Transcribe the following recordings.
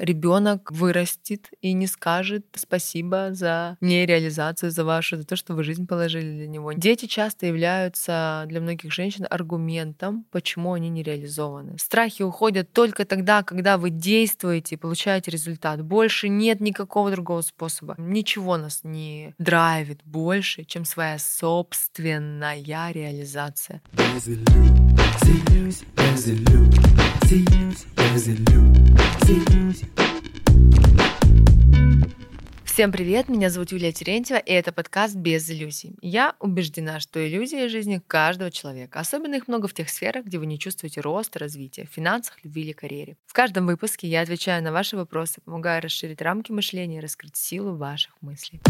ребенок вырастет и не скажет спасибо за нереализацию, за вашу, за то, что вы жизнь положили для него. Дети часто являются для многих женщин аргументом, почему они не реализованы. Страхи уходят только тогда, когда вы действуете и получаете результат. Больше нет никакого другого способа. Ничего нас не драйвит больше, чем своя собственная реализация. Всем привет, меня зовут Юлия Терентьева, и это подкаст «Без иллюзий». Я убеждена, что иллюзии жизни каждого человека. Особенно их много в тех сферах, где вы не чувствуете роста, развития, в финансах, любви или карьере. В каждом выпуске я отвечаю на ваши вопросы, помогаю расширить рамки мышления и раскрыть силу ваших мыслей.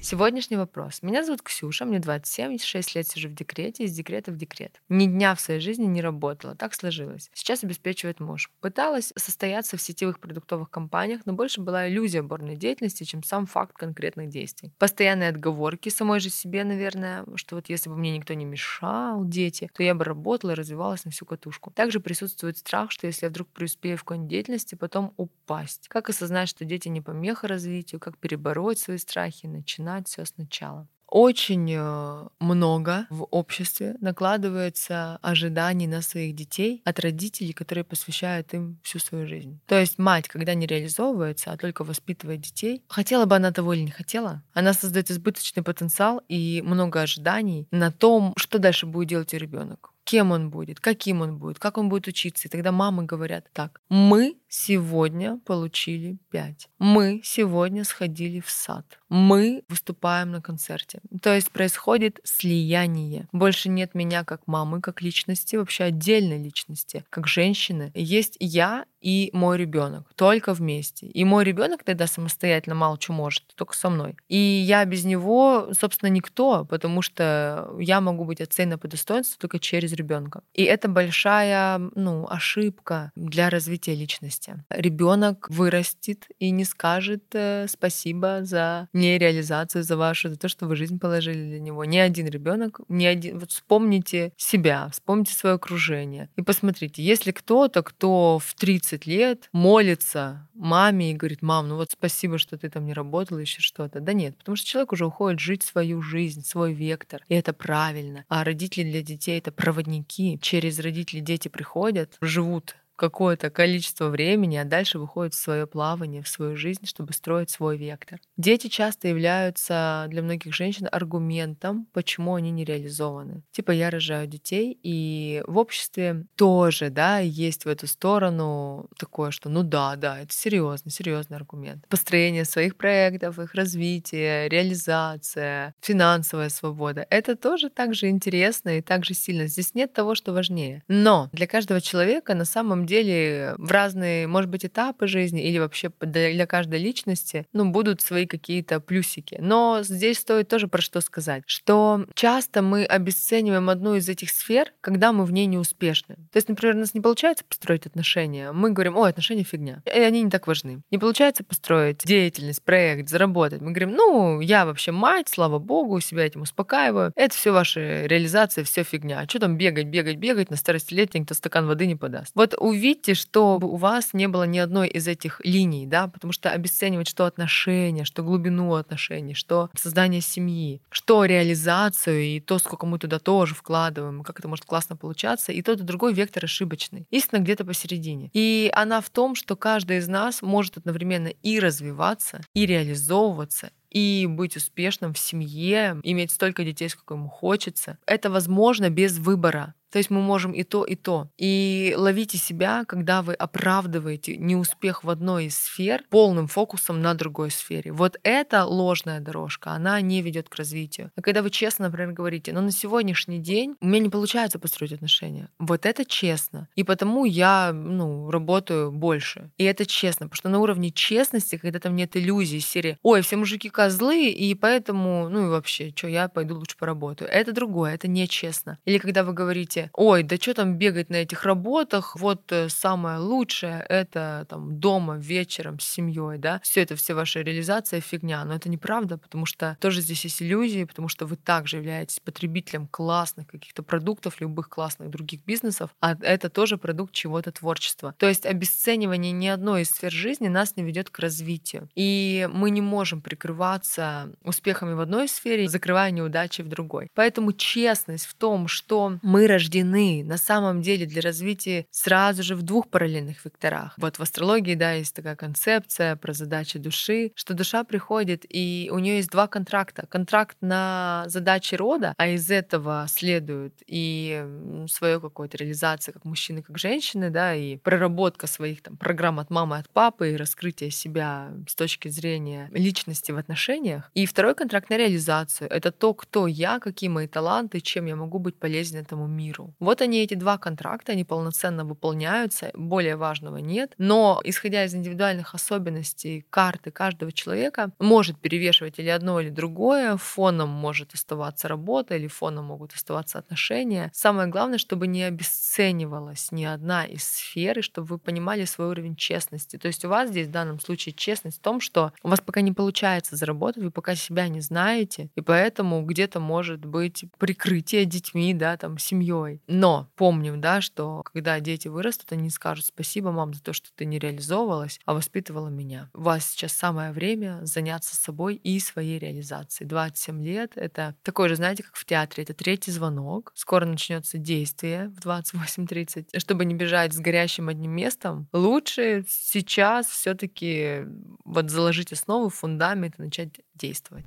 Сегодняшний вопрос. Меня зовут Ксюша, мне 27, 6 лет сижу в декрете, из декрета в декрет. Ни дня в своей жизни не работала, так сложилось. Сейчас обеспечивает муж. Пыталась состояться в сетевых продуктовых компаниях, но больше была иллюзия борной деятельности, чем сам факт конкретных действий. Постоянные отговорки самой же себе, наверное, что вот если бы мне никто не мешал, дети, то я бы работала и развивалась на всю катушку. Также присутствует страх, что если я вдруг преуспею в какой-нибудь деятельности, потом упасть. Как осознать, что дети не помеха развитию, как перебороть свои страхи, начинать начинать все сначала. Очень э, много в обществе накладывается ожиданий на своих детей от родителей, которые посвящают им всю свою жизнь. То есть мать, когда не реализовывается, а только воспитывает детей, хотела бы она того или не хотела, она создает избыточный потенциал и много ожиданий на том, что дальше будет делать ребенок кем он будет, каким он будет, как он будет учиться. И тогда мамы говорят так, мы сегодня получили 5, мы сегодня сходили в сад, мы выступаем на концерте. То есть происходит слияние. Больше нет меня как мамы, как личности, вообще отдельной личности, как женщины. Есть я и мой ребенок только вместе. И мой ребенок тогда самостоятельно мало что может, только со мной. И я без него, собственно, никто, потому что я могу быть оценена по достоинству только через ребенка. И это большая ну, ошибка для развития личности. Ребенок вырастет и не скажет э, спасибо за нереализацию, за вашу, за то, что вы жизнь положили для него. Ни один ребенок, ни один. Вот вспомните себя, вспомните свое окружение и посмотрите, если кто-то, кто в 30 лет молится маме и говорит, мам, ну вот спасибо, что ты там не работала, еще что-то. Да нет, потому что человек уже уходит жить свою жизнь, свой вектор, и это правильно. А родители для детей — это проводники. Через родителей дети приходят, живут какое-то количество времени, а дальше выходит в свое плавание, в свою жизнь, чтобы строить свой вектор. Дети часто являются для многих женщин аргументом, почему они не реализованы. Типа я рожаю детей, и в обществе тоже, да, есть в эту сторону такое, что ну да, да, это серьезный, серьезный аргумент. Построение своих проектов, их развитие, реализация, финансовая свобода. Это тоже так же интересно и так же сильно. Здесь нет того, что важнее. Но для каждого человека на самом деле в разные, может быть, этапы жизни или вообще для каждой личности, ну, будут свои какие-то плюсики. Но здесь стоит тоже про что сказать, что часто мы обесцениваем одну из этих сфер, когда мы в ней не успешны. То есть, например, у нас не получается построить отношения, мы говорим, ой, отношения фигня, и они не так важны. Не получается построить деятельность, проект, заработать. Мы говорим, ну, я вообще мать, слава богу, себя этим успокаиваю. Это все ваша реализация, все фигня. А что там бегать, бегать, бегать, на старости лет никто стакан воды не подаст. Вот у увидьте, что у вас не было ни одной из этих линий, да, потому что обесценивать что отношения, что глубину отношений, что создание семьи, что реализацию и то, сколько мы туда тоже вкладываем, как это может классно получаться, и тот и другой вектор ошибочный. Истина где-то посередине. И она в том, что каждый из нас может одновременно и развиваться, и реализовываться, и быть успешным в семье, иметь столько детей, сколько ему хочется. Это возможно без выбора. То есть мы можем и то, и то. И ловите себя, когда вы оправдываете неуспех в одной из сфер полным фокусом на другой сфере. Вот эта ложная дорожка, она не ведет к развитию. А когда вы честно, например, говорите, ну на сегодняшний день у меня не получается построить отношения. Вот это честно. И потому я ну, работаю больше. И это честно. Потому что на уровне честности, когда там нет иллюзий серии, ой, все мужики козлы, и поэтому, ну и вообще, что я пойду лучше поработаю. Это другое, это нечестно. Или когда вы говорите, думаете, ой, да что там бегать на этих работах, вот э, самое лучшее это там дома вечером с семьей, да, все это все ваша реализация фигня, но это неправда, потому что тоже здесь есть иллюзии, потому что вы также являетесь потребителем классных каких-то продуктов, любых классных других бизнесов, а это тоже продукт чего-то творчества. То есть обесценивание ни одной из сфер жизни нас не ведет к развитию. И мы не можем прикрываться успехами в одной сфере, закрывая неудачи в другой. Поэтому честность в том, что мы рождены на самом деле для развития сразу же в двух параллельных векторах. Вот в астрологии, да, есть такая концепция про задачи души, что душа приходит, и у нее есть два контракта. Контракт на задачи рода, а из этого следует и свое какое-то реализация как мужчины, как женщины, да, и проработка своих там программ от мамы, от папы, и раскрытие себя с точки зрения личности в отношениях. И второй контракт на реализацию. Это то, кто я, какие мои таланты, чем я могу быть полезен этому миру. Вот они, эти два контракта, они полноценно выполняются, более важного нет. Но, исходя из индивидуальных особенностей карты каждого человека, может перевешивать или одно, или другое, фоном может оставаться работа, или фоном могут оставаться отношения. Самое главное, чтобы не обесценивалась ни одна из сфер, и чтобы вы понимали свой уровень честности. То есть у вас здесь в данном случае честность в том, что у вас пока не получается заработать, вы пока себя не знаете, и поэтому где-то может быть прикрытие детьми, да, там, семьей. Но помним, да, что когда дети вырастут, они скажут спасибо, мам, за то, что ты не реализовывалась, а воспитывала меня. У вас сейчас самое время заняться собой и своей реализацией. 27 лет — это такой же, знаете, как в театре, это третий звонок. Скоро начнется действие в 28.30. Чтобы не бежать с горящим одним местом, лучше сейчас все таки вот заложить основу, фундамент и начать действовать.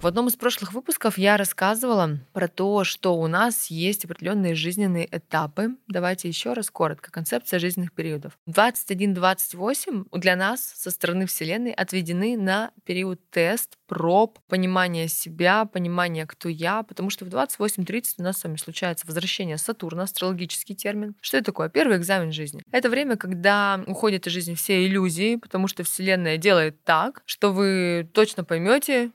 В одном из прошлых выпусков я рассказывала про то, что у нас есть определенные жизненные этапы. Давайте еще раз коротко. Концепция жизненных периодов. 21-28 для нас со стороны Вселенной отведены на период тест, проб, понимания себя, понимания, кто я, потому что в 28-30 у нас с вами случается возвращение Сатурна, астрологический термин. Что это такое? Первый экзамен жизни. Это время, когда уходят из жизни все иллюзии, потому что Вселенная делает так, что вы точно поймете,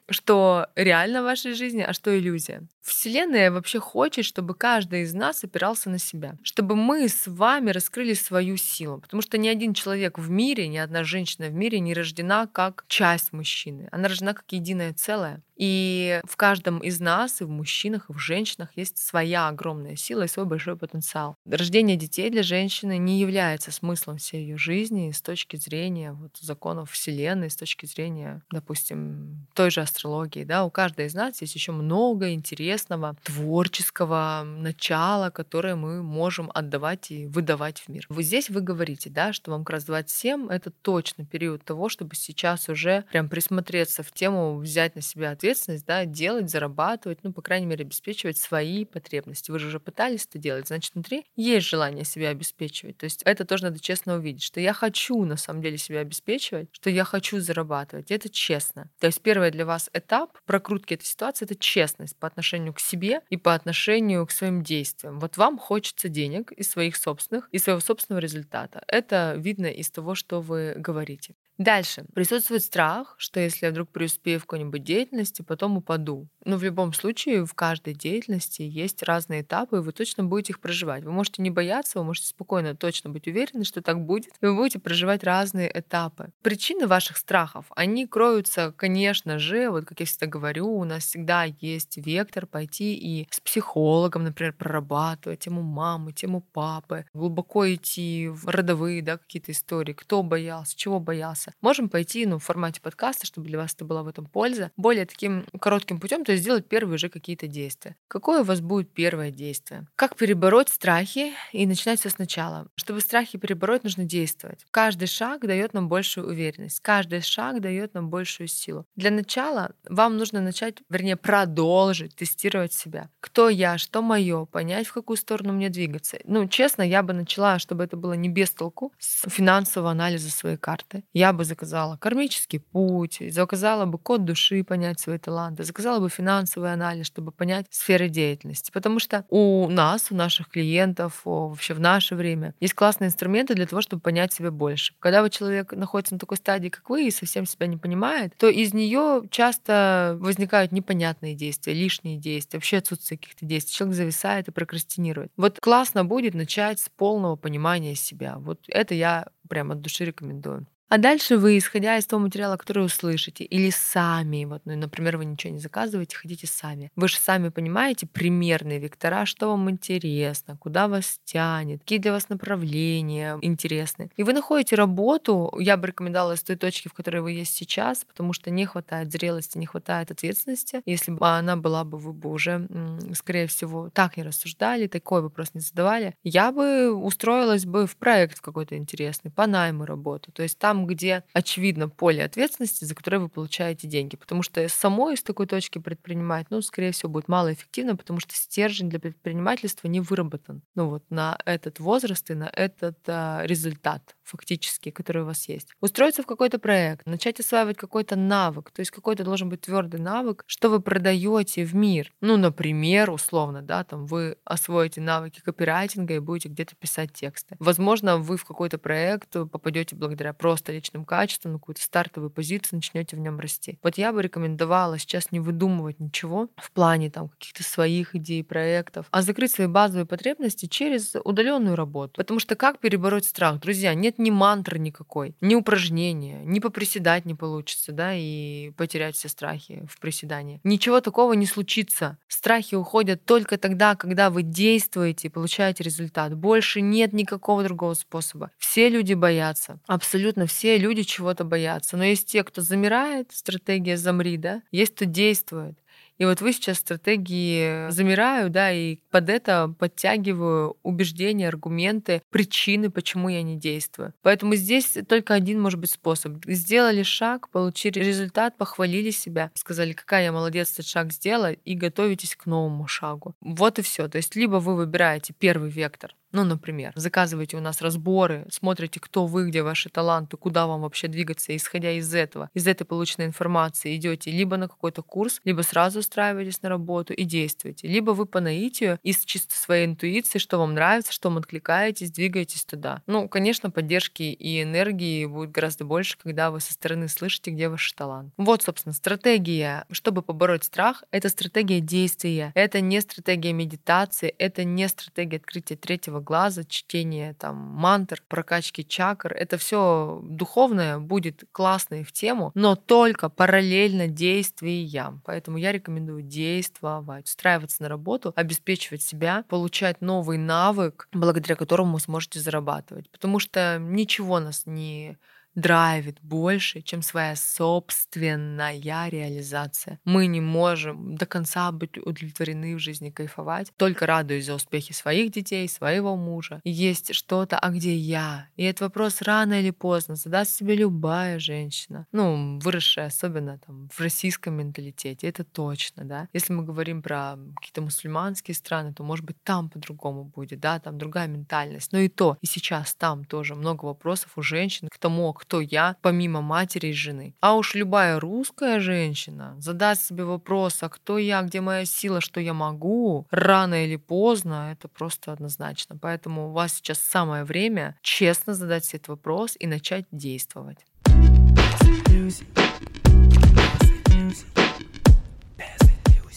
реально в вашей жизни, а что иллюзия. Вселенная вообще хочет, чтобы каждый из нас опирался на себя, чтобы мы с вами раскрыли свою силу, потому что ни один человек в мире, ни одна женщина в мире не рождена как часть мужчины, она рождена как единое целое. И в каждом из нас, и в мужчинах, и в женщинах есть своя огромная сила и свой большой потенциал. Рождение детей для женщины не является смыслом всей ее жизни с точки зрения вот, законов Вселенной, с точки зрения, допустим, той же астрологии. Да? У каждой из нас есть еще много интересного, творческого начала, которое мы можем отдавать и выдавать в мир. Вот здесь вы говорите, да, что вам как раз 27 — это точно период того, чтобы сейчас уже прям присмотреться в тему, взять на себя ответственность да, делать, зарабатывать, ну, по крайней мере, обеспечивать свои потребности. Вы же уже пытались это делать, значит, внутри есть желание себя обеспечивать. То есть это тоже надо честно увидеть, что я хочу на самом деле себя обеспечивать, что я хочу зарабатывать. Это честно. То есть первый для вас этап прокрутки этой ситуации — это честность по отношению к себе и по отношению к своим действиям. Вот вам хочется денег и своих собственных, и своего собственного результата. Это видно из того, что вы говорите. Дальше. Присутствует страх, что если я вдруг преуспею в какой-нибудь деятельности, потом упаду. Но в любом случае в каждой деятельности есть разные этапы, и вы точно будете их проживать. Вы можете не бояться, вы можете спокойно точно быть уверены, что так будет, и вы будете проживать разные этапы. Причины ваших страхов, они кроются, конечно же, вот как я всегда говорю, у нас всегда есть вектор пойти и с психологом, например, прорабатывать тему мамы, тему папы, глубоко идти в родовые да, какие-то истории, кто боялся, чего боялся вопросы. Можем пойти ну, в формате подкаста, чтобы для вас это была в этом польза, более таким коротким путем, то есть сделать первые уже какие-то действия. Какое у вас будет первое действие? Как перебороть страхи и начинать все сначала? Чтобы страхи перебороть, нужно действовать. Каждый шаг дает нам большую уверенность, каждый шаг дает нам большую силу. Для начала вам нужно начать, вернее, продолжить тестировать себя. Кто я, что мое, понять, в какую сторону мне двигаться. Ну, честно, я бы начала, чтобы это было не без толку, с финансового анализа своей карты. Я бы бы заказала кармический путь, заказала бы код души, понять свои таланты, заказала бы финансовый анализ, чтобы понять сферы деятельности. Потому что у нас, у наших клиентов, вообще в наше время есть классные инструменты для того, чтобы понять себя больше. Когда вот человек находится на такой стадии, как вы, и совсем себя не понимает, то из нее часто возникают непонятные действия, лишние действия, вообще отсутствие каких-то действий. Человек зависает и прокрастинирует. Вот классно будет начать с полного понимания себя. Вот это я прям от души рекомендую. А дальше вы, исходя из того материала, который услышите, или сами, вот, ну, например, вы ничего не заказываете, хотите сами. Вы же сами понимаете примерные вектора, что вам интересно, куда вас тянет, какие для вас направления интересны. И вы находите работу, я бы рекомендовала с той точки, в которой вы есть сейчас, потому что не хватает зрелости, не хватает ответственности. Если бы она была бы, вы бы уже, скорее всего, так не рассуждали, такой вопрос не задавали, я бы устроилась бы в проект какой-то интересный, по найму работы. То есть там там, где очевидно поле ответственности, за которое вы получаете деньги. Потому что самой из такой точки предпринимать, ну, скорее всего, будет малоэффективно, потому что стержень для предпринимательства не выработан. Ну вот на этот возраст и на этот а, результат фактически, который у вас есть. Устроиться в какой-то проект, начать осваивать какой-то навык, то есть какой-то должен быть твердый навык, что вы продаете в мир. Ну, например, условно, да, там вы освоите навыки копирайтинга и будете где-то писать тексты. Возможно, вы в какой-то проект попадете благодаря просто личным качеством, на какую-то стартовую позицию, начнете в нем расти. Вот я бы рекомендовала сейчас не выдумывать ничего в плане там каких-то своих идей, проектов, а закрыть свои базовые потребности через удаленную работу. Потому что как перебороть страх? Друзья, нет ни мантры никакой, ни упражнения, ни поприседать не получится, да, и потерять все страхи в приседании. Ничего такого не случится. Страхи уходят только тогда, когда вы действуете и получаете результат. Больше нет никакого другого способа. Все люди боятся, абсолютно все люди чего-то боятся. Но есть те, кто замирает, стратегия «замри», да, есть кто действует. И вот вы сейчас стратегии замираю, да, и под это подтягиваю убеждения, аргументы, причины, почему я не действую. Поэтому здесь только один может быть способ. Сделали шаг, получили результат, похвалили себя, сказали, какая я молодец, этот шаг сделала, и готовитесь к новому шагу. Вот и все. То есть либо вы выбираете первый вектор, ну, например, заказываете у нас разборы, смотрите, кто вы, где ваши таланты, куда вам вообще двигаться, исходя из этого, из этой полученной информации идете либо на какой-то курс, либо сразу устраиваетесь на работу и действуете, либо вы по наитию из чисто своей интуиции, что вам нравится, что вам откликаетесь, двигаетесь туда. Ну, конечно, поддержки и энергии будет гораздо больше, когда вы со стороны слышите, где ваш талант. Вот, собственно, стратегия, чтобы побороть страх, это стратегия действия. Это не стратегия медитации, это не стратегия открытия третьего третьего глаза, чтение там мантр, прокачки чакр. Это все духовное будет классно и в тему, но только параллельно действиям. Поэтому я рекомендую действовать, устраиваться на работу, обеспечивать себя, получать новый навык, благодаря которому вы сможете зарабатывать. Потому что ничего нас не драйвит больше, чем своя собственная реализация. Мы не можем до конца быть удовлетворены в жизни, кайфовать, только радуясь за успехи своих детей, своего мужа. Есть что-то, а где я? И этот вопрос рано или поздно задаст себе любая женщина, ну, выросшая особенно там в российском менталитете, это точно, да. Если мы говорим про какие-то мусульманские страны, то, может быть, там по-другому будет, да, там другая ментальность. Но и то, и сейчас там тоже много вопросов у женщин к тому, кто я, помимо матери и жены. А уж любая русская женщина задаст себе вопрос, а кто я, где моя сила, что я могу, рано или поздно, это просто однозначно. Поэтому у вас сейчас самое время честно задать себе этот вопрос и начать действовать.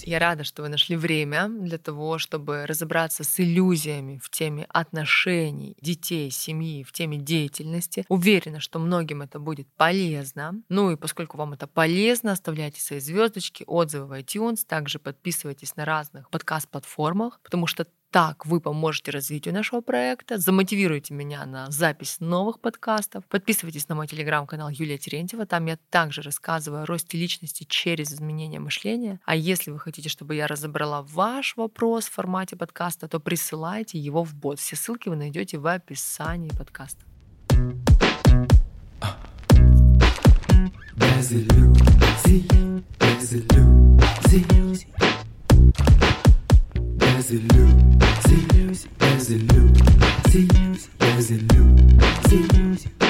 Я рада, что вы нашли время для того, чтобы разобраться с иллюзиями в теме отношений детей, семьи, в теме деятельности. Уверена, что многим это будет полезно. Ну и поскольку вам это полезно, оставляйте свои звездочки, отзывы в iTunes, также подписывайтесь на разных подкаст-платформах, потому что так вы поможете развитию нашего проекта, замотивируете меня на запись новых подкастов. Подписывайтесь на мой телеграм-канал Юлия Терентьева. Там я также рассказываю о росте личности через изменение мышления. А если вы хотите, чтобы я разобрала ваш вопрос в формате подкаста, то присылайте его в бот. Все ссылки вы найдете в описании подкаста. Без иллюзий, без иллюзий. Без иллюзий, без иллюзий, без иллюзий, без иллюзий.